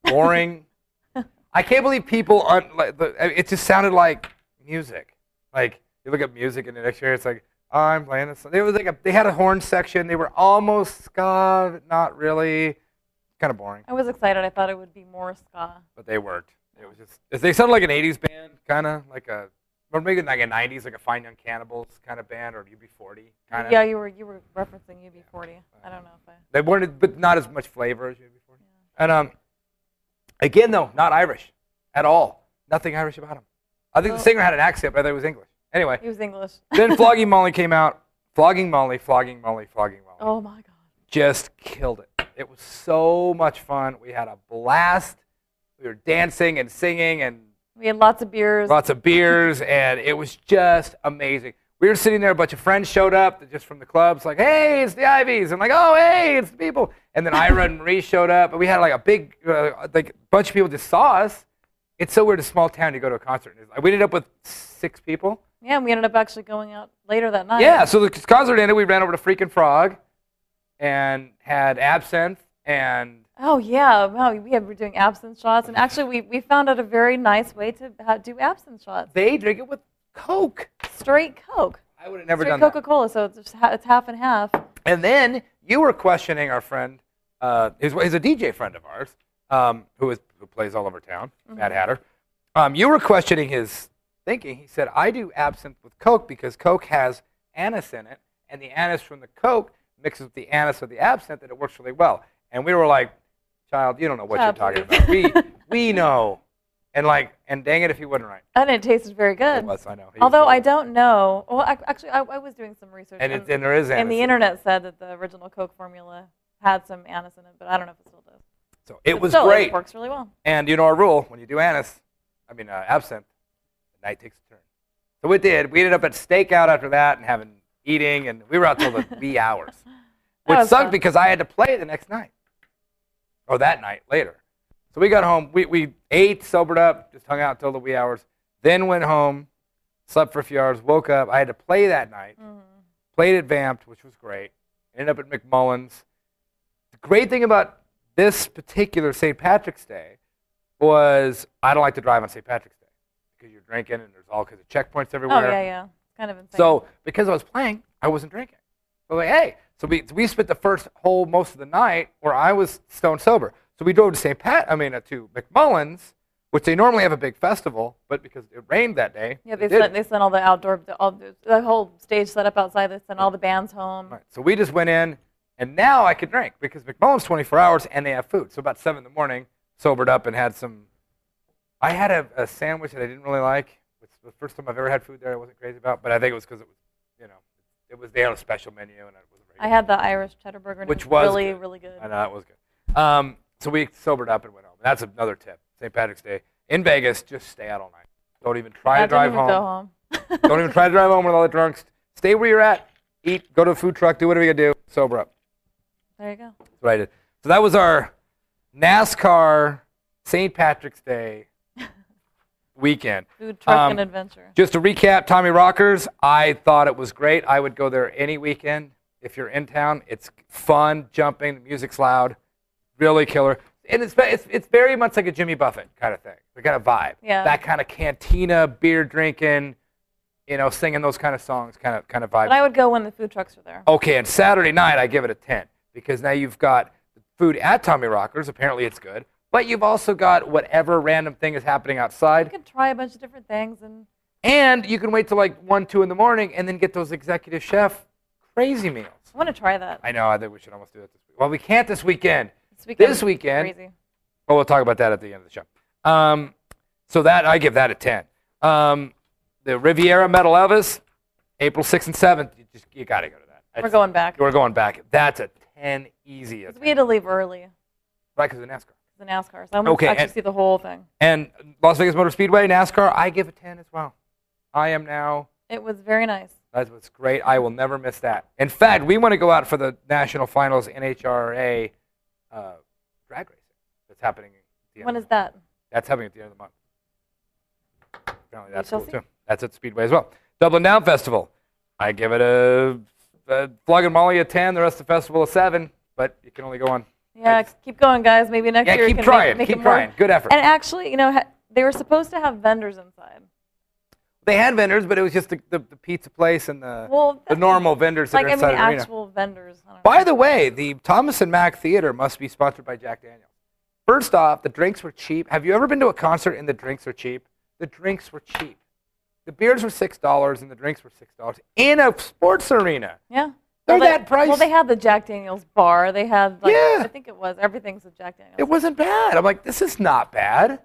boring. [laughs] I can't believe people. Un, like, the, it just sounded like music. Like you look at music in the next year, it's like I'm playing this. They was like a, they had a horn section. They were almost ska, but not really. Kind of boring, I was excited. I thought it would be more ska. but they weren't. It was just they sounded like an '80s band, kind of like a. Or maybe like a '90s, like a Fine Young Cannibals kind of band, or UB40 kind of. Yeah, you were you were referencing UB40. I don't know if I. They weren't, but not as much flavor as you had before. And um, again though, not Irish at all. Nothing Irish about them. I think the singer had an accent, but I thought he was English. Anyway, He was English. then [laughs] Flogging Molly came out. Flogging Molly, Flogging Molly, Flogging Molly. oh my god. Just killed it. It was so much fun. We had a blast. We were dancing and singing and We had lots of beers. lots of beers, and it was just amazing. We were sitting there, a bunch of friends showed up just from the clubs, like, hey, it's the Ivies. I'm like, oh, hey, it's the people. And then Ira and Marie showed up, and we had like a big, uh, like, bunch of people just saw us. It's so weird, a small town, to go to a concert. We ended up with six people. Yeah, and we ended up actually going out later that night. Yeah, so the concert ended, we ran over to Freaking Frog and had absinthe and Oh yeah. Wow. We were doing absinthe shots, and actually we, we found out a very nice way to do absinthe shots. they drink it with Coke. Straight Coke. I would have never Straight done that. Coca-Cola. So it's it's half and half. And then you were questioning our friend, uh, he's, he's a DJ friend of ours, um, who, is, who plays all over town, Mad Hatter. Um, you were questioning his thinking. He said, I do absinthe with Coke because Coke has anise in it, and the anise from the Coke mixes with the anise of the absinthe, and it works really well. And we were like, child, you don't know what Child, you're talking about. We, [laughs] we know. And like, and dang it if he wasn't right. And it tasted very It good. was, I know. He Although I don't know. Well, I, actually, I, I was doing some research. And, and, it, and there is anise. and the internet said that the original Coke formula had some anise in it, but I don't know if it still does. So it But was still, great. It works really well. And you know our rule: when you do anise, I mean uh, absinthe, the night takes a turn. So it did. We ended up at stakeout after that and having eating, and we were out till the [laughs] wee hours, which sucked fun. because I had to play the next night, or that night later. So we got home. We we ate, sobered up, just hung out till the wee hours. Then went home, slept for a few hours, woke up. I had to play that night. Mm-hmm. Played at Vamp'd, which was great. Ended up at McMullen's. The great thing about this particular St. Patrick's Day was I don't like to drive on St. Patrick's because you're drinking and there's all kinds of checkpoints everywhere. Oh everywhere. yeah, yeah. Kind of insane. So because I was playing, I wasn't drinking. So like, hey, so we we spent the first whole most of the night where I was stone sober. So we drove to St. Pat. I mean uh, to McMullen's, which they normally have a big festival, but because it rained that day, yeah, they didn't. sent they sent all the outdoor the, all the, the whole stage set up outside. They sent all the bands home. Right. So we just went in, and now I could drink because McMullen's 24 hours and they have food. So about seven in the morning, sobered up and had some. I had a, a sandwich that I didn't really like. It's the first time I've ever had food there. I wasn't crazy about, but I think it was because it was, you know, it was they had a special menu and it wasn't very. I had the Irish cheddar burger, and Which it was was really good. really good. I know that was good. Um, so we sobered up and went home. That's another tip. St. Patrick's Day in Vegas, just stay out all night. Don't even try I to drive home. home. [laughs] Don't even try to drive home with all the drunks. Stay where you're at. Eat. Go to a food truck. Do whatever you gotta do. Sober up. There you go. That's what I did. So that was our NASCAR St. Patrick's Day weekend. Food truck Um, and adventure. Just to recap, Tommy Rockers, I thought it was great. I would go there any weekend if you're in town. It's fun, jumping, the music's loud, really killer. And it's, it's, it's very much like a Jimmy Buffett kind of thing, the kind of vibe. Yeah. That kind of cantina, beer drinking, you know, singing those kind of songs kind of, kind of vibe. But I would go when the food trucks are there. Okay, and Saturday night I give it a 10 because now you've got food at Tommy Rockers. Apparently it's good. But you've also got whatever random thing is happening outside. You can try a bunch of different things, and And you can wait till like 1, 2 in the morning and then get those executive chef crazy meals. I want to try that. I know, I think we should almost do that this week. Well, we can't this weekend. This weekend. This weekend, Crazy. well, we'll talk about that at the end of the show. Um, so that, I give that a 10. Um, the Riviera Metal Elvis, April 6th and 7th, you, just, you got to go to that. We're going back. We're going back. That's a 10 easy. We had to leave early. Right, because of NASCAR. The NASCAR. So I'm Okay, to actually and- see the whole thing. And Las Vegas Motor Speedway, NASCAR, I give a 10 as well. I am now. It was very nice. That was great. I will never miss that. In fact, we want to go out for the national finals NHRA uh, drag racing. That's happening. At the end When is that? That's happening at the end of the month. Apparently, that's cool see. too. That's at Speedway as well. Dublin Down Festival. I give it a, a Flogging Molly a 10, the rest of the festival a 7, but you can only go on. Yeah, It's- keep going, guys. Maybe next Yeah, year keep can trying. Make, make keep trying. Good effort. And actually, you know, ha- they were supposed to have vendors inside. They had vendors, but it was just the, the, the pizza place and the, Well, the normal vendors that like are I mean, inside the arena. actual vendors. By know. the way, the Thomas and Mack Theater must be sponsored by Jack Daniels. First off, the drinks were cheap. Have you ever been to a concert and the drinks are cheap? The drinks were cheap. The beers were six dollars and the drinks were six dollars in a sports arena. yeah. They're well, they, that price. Well, they had the Jack Daniels bar. They had, like, Yeah. I think it was everything's with Jack Daniels. It wasn't bad. I'm like, this is not bad.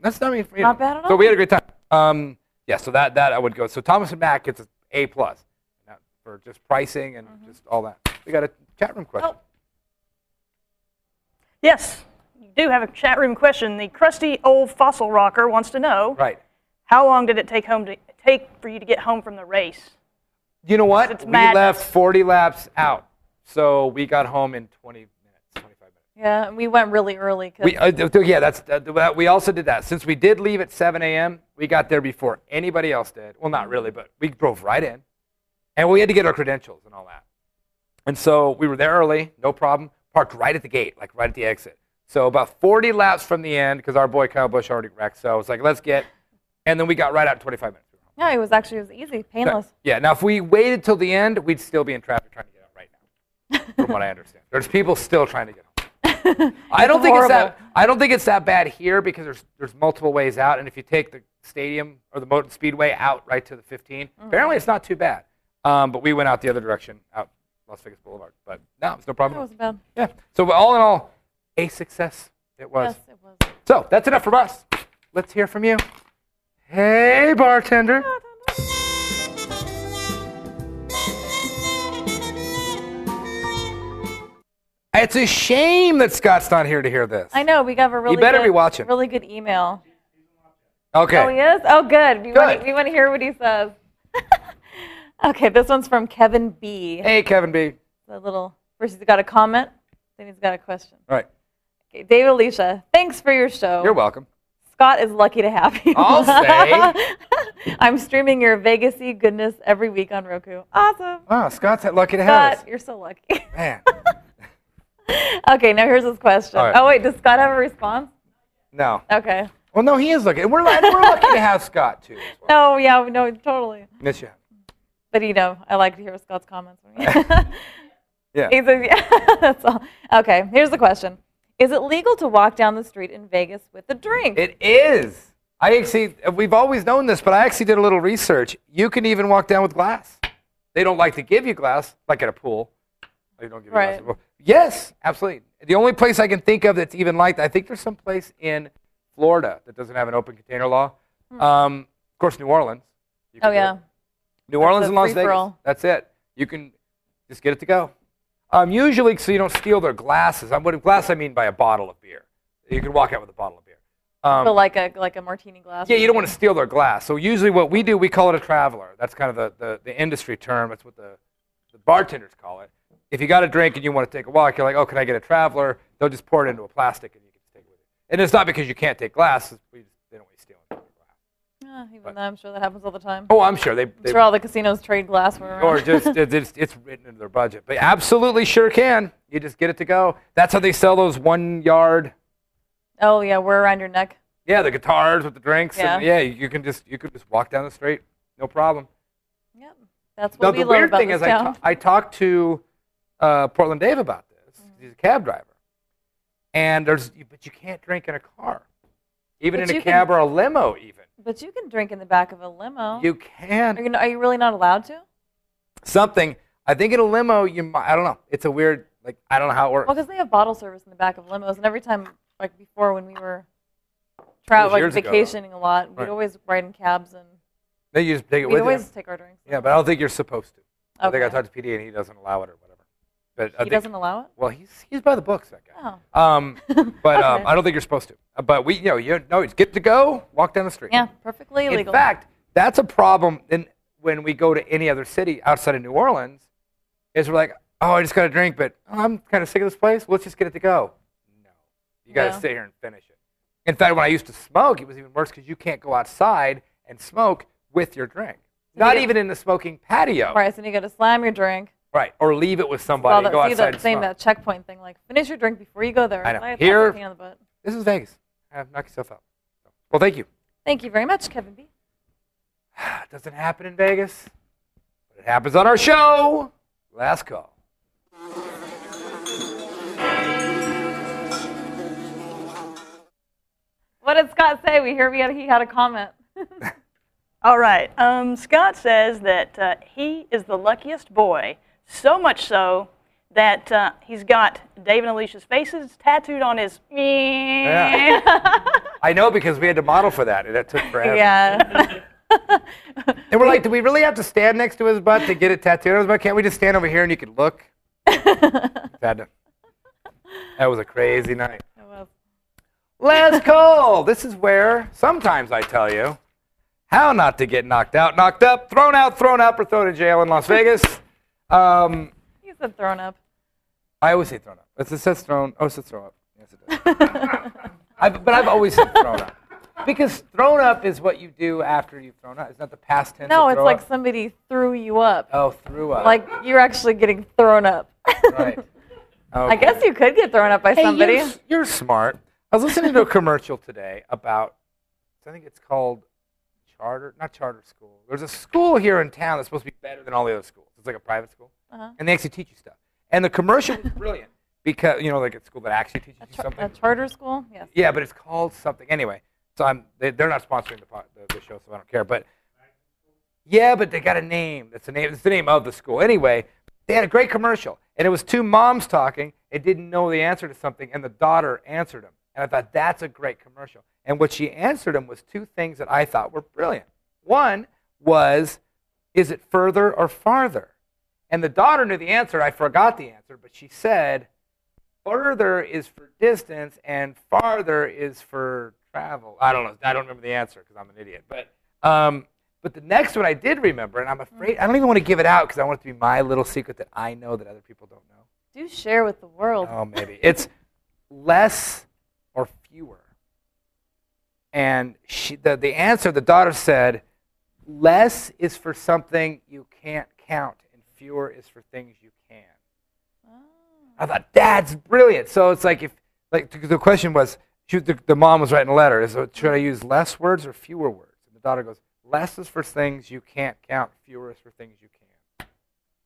That's not I mean, you Not know. bad at all. So we had a great time. Um, yeah, so that that I would go. So Thomas and Mack gets an A plus for just pricing and Mm-hmm. just all that. We got a chat room question. Oh. Yes, you do have a chat room question. The crusty old fossil rocker wants to know Right. how long did it take home to take for you to get home from the race? You know what? It's we madness. left 40 laps out, so we got home in 20 minutes, 25 minutes. Yeah, and we went really early. We, uh, yeah, that's uh, we also did that. Since we did leave at 7 a.m., we got there before anybody else did. Well, not really, but we drove right in, and we had to get our credentials and all that. And so we were there early, no problem. Parked right at the gate, like right at the exit. So about 40 laps from the end, because our boy Kyle Busch already wrecked. So I was like, let's get, and then we got right out in 25 minutes. We were home. yeah, it was actually it was easy, painless. Yeah. Now, if we waited till the end, we'd still be in traffic trying to get out right now. From what I [laughs] understand, there's people still trying to get out. [laughs] I don't think it's that. I don't think it's that bad here because there's there's multiple ways out, and if you take the stadium or the motor speedway out right to the 15, Mm-hmm. apparently it's not too bad. Um, but we went out the other direction, out Las Vegas Boulevard. But no, it's no problem. wasn't bad. Yeah. So all in all, a success it was. Yes, it was. So that's enough from us. Let's hear from you. Hey, bartender. It's a shame that Scott's not here to hear this. I know we got a really better good, be watching. really good email. Okay. Oh, he is? Oh, good. We want Good. want to hear what he says. [laughs] okay, this one's from Kevin B. Hey, Kevin B. A little. First, he's got a comment. Then he's got a question. All right. Okay, David Alicia, thanks for your show. You're welcome. Scott is lucky to have you. I'll say. [laughs] I'm streaming your Vegasy goodness every week on Roku. Awesome. Wow, Scott's lucky to have Scott, us. you're so lucky. Man. [laughs] okay, now here's his question. Right. Oh wait, does Scott have a response? No. Okay. Well, no, he is lucky. We're, we're lucky to have Scott, too. well. [laughs] Oh yeah, no, totally. Yes, you. But you know, I like to hear Scott's comments. Yeah. He says, yeah, that's all. Okay, here's the question: Is it legal to walk down the street in Vegas with a drink? It is. I actually, we've always known this, but I actually did a little research. You can even walk down with glass. They don't like to give you glass, like at a pool. They don't give you glass Right. at a pool. Yes, absolutely. The only place I can think of that's even like that, I think there's some place in Florida that doesn't have an open container law. Um, of course, New Orleans. Hmm. oh can do it. yeah. New Orleans and Las Vegas. That's it. You can just get it to go. Um, usually, so you don't steal their glasses. I'm, what glass I mean by a bottle of beer. You can walk out with a bottle of beer. Um, but like a like a martini glass. yeah, you don't want to steal their glass. So usually, what we do, we call it a traveler. That's kind of the, the, the industry term. That's what the, the bartenders call it. If you got a drink and you want to take a walk, you're like, oh, can I get a traveler? They'll just pour it into a plastic and you can take it with you. And it's not because you can't take glass. it's- We they don't want you stealing. Yeah, even though I'm sure that happens all the time. Oh, I'm sure they. I'm they sure all the casinos trade glassware. around. or just it, it's, it's written into their budget. But absolutely sure can. You just get it to go. That's how they sell those one yard. oh yeah, we're around your neck. Yeah, the guitars with the drinks. And Yeah. yeah, you can just you could just walk down the street, no problem. Yep, that's Now what we the love weird about thing this is, I, ta- I talked to uh, Portland Dave about this. Mm-hmm. He's a cab driver, and there's but you can't drink in a car, even But in a you can- cab or a limo. Even but you can drink in the back of a limo. you are, can you, are you really not allowed to? something. I think in a limo, you might. I don't know. It's a weird. Like I don't know how it works. Well, because they have bottle service in the back of limos, and every time, like before when we were tra- was like years ago, vacationing a lot, we'd Right. always ride in cabs and They just take it we'd with always you. take our drinks. Yeah, but I don't think you're supposed to. I think I talked to PD and he doesn't allow it or. But He doesn't allow it. Well, he's he's by the books, that guy. Oh. Um, [laughs] but um, I don't think you're supposed to. But we, you know, you know, it's get to go, walk down the street. Yeah, perfectly legal. In fact, that's a problem in, when we go to any other city outside of New Orleans, is we're like, oh, I just got a drink, but oh, I'm kind of sick of this place. Let's just get it to go. No, you got to Yeah. sit here and finish it. In fact, when I used to smoke, it was even worse because you can't go outside and smoke with your drink. Not you- even in the smoking patio. Right, so you got to slam your drink. Right. Or leave it with All somebody that, and go see outside that and same smoke. that checkpoint thing, like finish your drink before you go there. I know. That's Here- a the butt. This is Vegas. Uh, knock yourself out. Well, thank you. Thank you very much, Kevin B. [sighs] It doesn't happen in Vegas, but it happens on our show. Last call. What did Scott say? We hear we had, he had a comment. [laughs] All right. Um, Scott says that uh, he is the luckiest boy, so much so that uh, he's got Dave and Alicia's faces tattooed on his. Yeah. [laughs] I know because we had to model for that, and that took forever. yeah. [laughs] And we're like, do we really have to stand next to his butt to get it tattooed on his butt? Can't we just stand over here and you can look? [laughs] To- that was a crazy night. Last call. This is where sometimes I tell you how not to get knocked out, knocked up, thrown out, thrown up, or thrown in jail in Las Vegas. Um, He said thrown up. I always say thrown up. It says thrown. Oh, it says throw up. Yes, it does. [laughs] I've, but I've always said thrown up. Because thrown up is what you do after you've thrown up. It's not the past tense. No, of it's like up. somebody threw you up. Oh, threw up. Like you're actually getting thrown up. right. Okay. [laughs] I guess you could get thrown up by Hey, somebody. You're, you're smart. I was listening to a commercial today about, I think it's called charter, not charter school. There's a school here in town that's supposed to be better than all the other schools. It's like a private school, Uh-huh. and they actually teach you stuff. And the commercial was brilliant [laughs] because you know, like a school that actually teaches you something. a charter school? Yes. Yeah, but it's called something anyway. So I'm they, they're not sponsoring the, the the show, so I don't care. But yeah, but they got a name. That's the name. It's the name of the school. Anyway, they had a great commercial, and it was two moms talking. and didn't know the answer to something, and the daughter answered him. And I thought that's a great commercial. And what she answered him was two things that I thought were brilliant. One was, is it further or farther? And the daughter knew the answer. I forgot the answer, but she said, further is for distance and farther is for travel. I don't know. I don't remember the answer because I'm an idiot. But um, but the next one I did remember, and I'm afraid I don't even want to give it out because I want it to be my little secret that I know that other people don't know. Do share with the world. Oh, maybe it's less or fewer. And she, the the answer the daughter said, less is for something you can't count, fewer is for things you can. Oh. I thought that's brilliant. So it's like if like the, the question was, she, the, the mom was writing a letter. Is it, should I use less words or fewer words? And the daughter goes, less is for things you can't count, fewer is for things you can.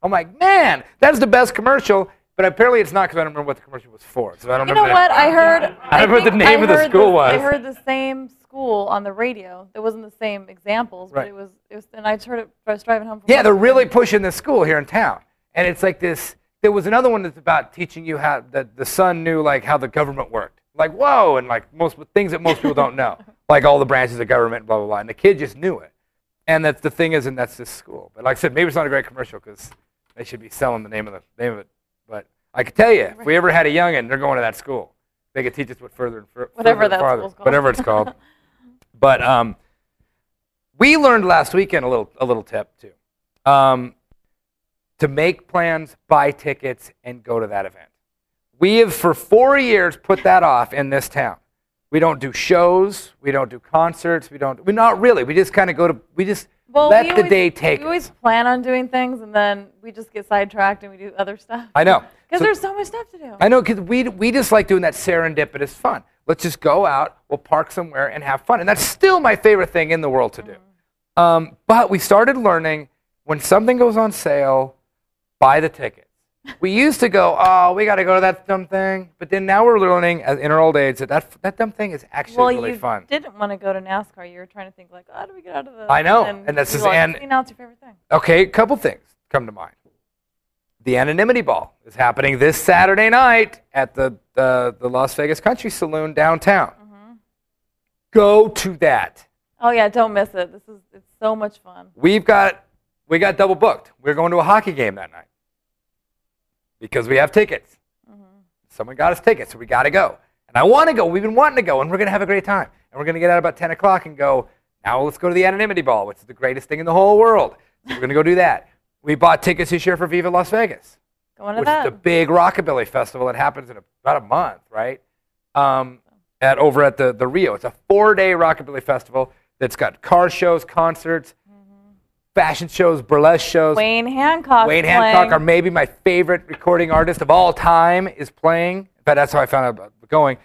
I'm like, man, that's the best commercial. But apparently it's not because I don't remember what the commercial was for. So I don't You know remember. what? I heard. I don't know what the name I of the heard school was. I heard the same school on the radio. It wasn't the same examples, but it was. It was, and I just heard it. I was driving home from. Yeah, work. they're really pushing this school here in town, and it's like this. There was another one that's about teaching you how that the son knew like how the government worked. Like whoa, and like most things that most people don't know, [laughs] like all the branches of government, blah blah blah. And the kid just knew it, and that's the thing is, and that's this school. But like I said, maybe it's not a great commercial because they should be selling the name of the name of it. I could tell you, if we ever had a youngin, they're going to that school. They could teach us what further and fur- Whatever further that farther, called. whatever it's called. [laughs] but um, we learned last weekend a little a little tip too. Um, to make plans, buy tickets, and go to that event. We have for four years put that off in this town. We don't do shows, we don't do concerts, we don't. We not really. We just kind of go to. We just Well, let we the always, day take. We us. always plan on doing things, and then we just get sidetracked and we do other stuff. I know. [laughs] Because So- there's so much stuff to do. I know because we, we just like doing that serendipitous fun. Let's just go out, we'll park somewhere and have fun. And that's still my favorite thing in the world to do. Um, but we started learning when something goes on sale, buy the tickets. We used to go, oh, we got to go to that dumb thing. But then now we're learning as, in our old age that, that that dumb thing is actually well, really you fun. didn't want to go to NASCAR. You were trying to think like, oh, how do we get out of this? I know, And, and that's just- like, and- see, now it's your favorite thing. Okay, a couple things come to mind. The Anonymity Ball is happening this Saturday night at the, the, the Las Vegas Country Saloon downtown. Mm-hmm. Go to that. Oh yeah, don't miss it. This is it's so much fun. We've got we got double booked. We're going to a hockey game that night. Because we have tickets. Someone got us tickets, so we got to go. And I want to go. We've been wanting to go, and we're going to have a great time. And we're going to get out about 10 o'clock and go, now let's go to the Anonymity Ball, which is the greatest thing in the whole world. So we're going to go do that. We bought tickets this year for Viva Las Vegas Going to which is the big rockabilly festival that happens in about a month, right? Um, at over at the the Rio. It's a four day rockabilly festival that's got car shows, concerts, fashion shows, burlesque shows. Wayne Hancock. Wayne Hancock, or maybe my favorite recording artist of all time, is playing. But that's how I found out about going.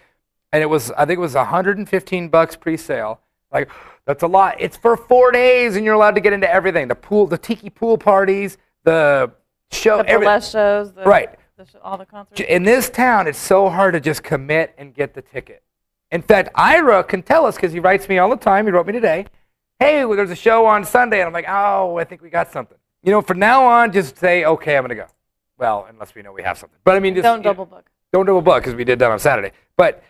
And it was, I think it was 115 bucks pre-sale. Like, that's a lot. It's for four days, and you're allowed to get into everything: the pool, the tiki pool parties, the show, the burlesque shows. The, Right. The all the concerts. in this town, it's so hard to just commit and get the ticket. In fact, Ira can tell us because he writes me all the time. He wrote me today. Hey, well, there's a show on Sunday, and I'm like, oh, I think we got something. You know, from now on, just say, okay, I'm gonna go. Well, unless we know we have something. But I mean, just Don't you know, double book. don't double book because we did that on Saturday. But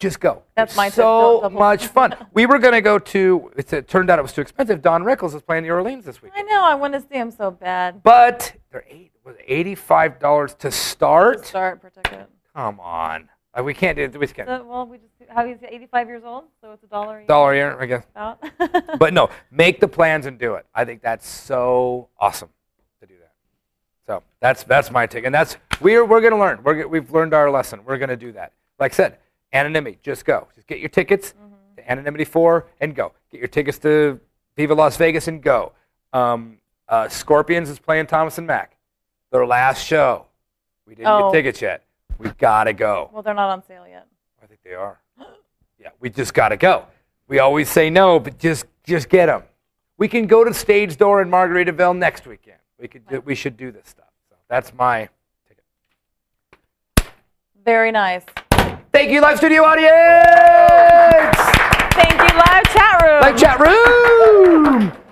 just go. That's my So much fun. [laughs] we were gonna go to. It turned out it was too expensive. Don Rickles is playing New Orleans this week. I know. I want to see him so bad. But they're eight. Was eighty-five dollars to start? Start per ticket. Come on. Uh, we can't do it. We can't. So, well, we just how he's 85 years old, so it's a dollar. a year Dollar a year, I guess. About. [laughs] But no, make the plans and do it. I think that's so awesome to do that. So that's that's my take, and that's we're we're gonna learn. We're we've learned our lesson. We're gonna do that. Like I said, anonymity. Just go. Just get your tickets to Anonymity Four and go. Get your tickets to Viva Las Vegas and go. Um, uh, Scorpions is playing Thomas and Mack. Their last show. We didn't Oh. get tickets yet. We gotta go. well, they're not on sale yet. I think they are. [gasps] Yeah, we just got to go. We always say no, but just just get them. We can go to Stage Door in Margaritaville next weekend. We could do, we should do this stuff. So that's my ticket. Very nice. Thank you, live studio audience. Thank you, live chat room. Live chat room. [laughs]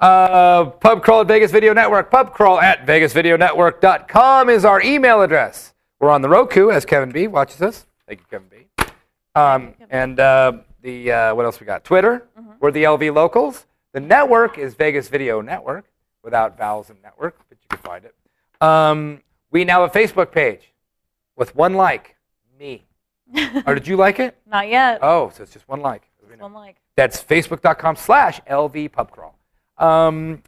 Uh, pub crawl at Vegas Video Network. Pub crawl at VegasVideoNetwork.com is our email address. We're on the Roku as Kevin B watches us. Thank you, Kevin B. Um, and uh, the uh, what else we got? Twitter. We're the LV locals. The network is Vegas Video Network without vowels and network, but you can find it. Um, we now have a Facebook page with one like, me. [laughs] or did you like it? Not yet. Oh, so it's just one like. One like. That's facebook.com slash LV pubcrawl. Um,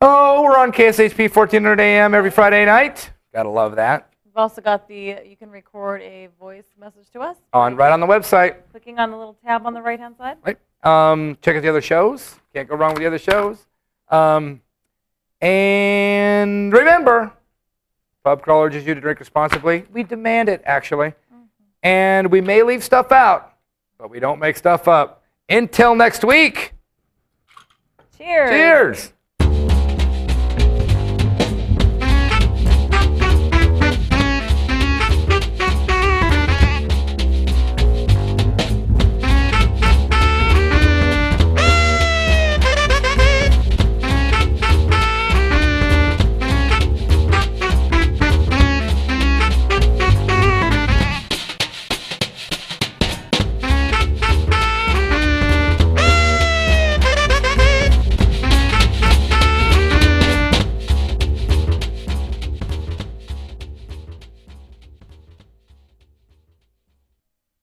oh, we're on KSHP 1400 AM every Friday night. Gotta love that. We've also got the you can record a voice message to us. On right on the website. Clicking on the little tab on the right hand side. Right. Um, check out the other shows. Can't go wrong with the other shows. Um, and remember, pub crawl urges you to drink responsibly. We demand it, actually. And we may leave stuff out, but we don't make stuff up. Until next week. Cheers. Cheers.